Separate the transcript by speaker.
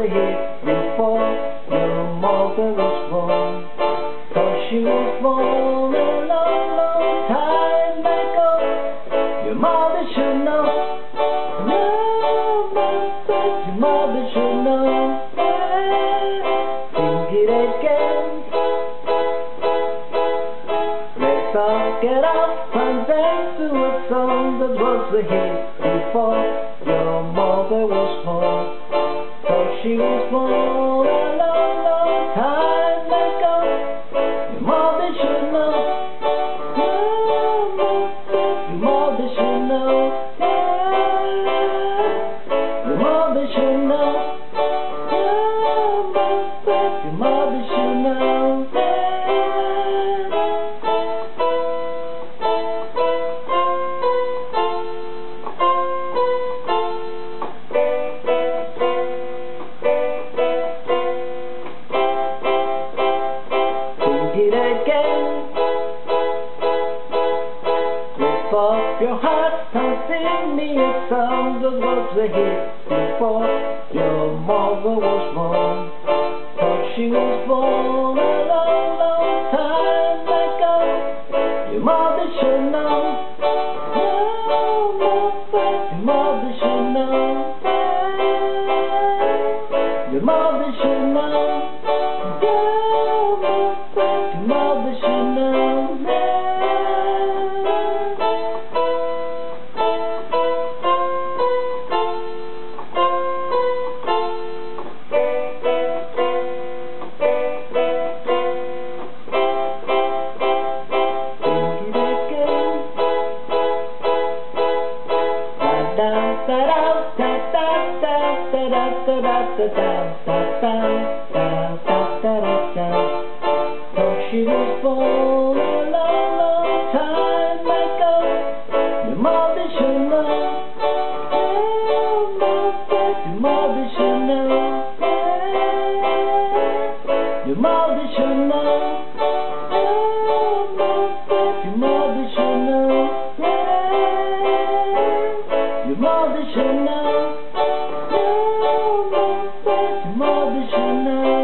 Speaker 1: the hit before your Margaret Swan. Cause she was born a long, long time ago. Your mother should know. No, mother. your mother should know. Think it again. Let's all get up and dance to a song that was a hit before your mother was she was a long, long time ago. Your mother should know. Your mother should know. Your mother should know. Your mother it again. Lift up your heart and sing me a song that was a hit before your mother was born. Thought she was born a long, long time ago. Your mother should know. No, no, your mother should know. Your mother should know. She was born a long, long time ago. Your mother should know. Your mother should know. Your mother should know. more than you know. No more.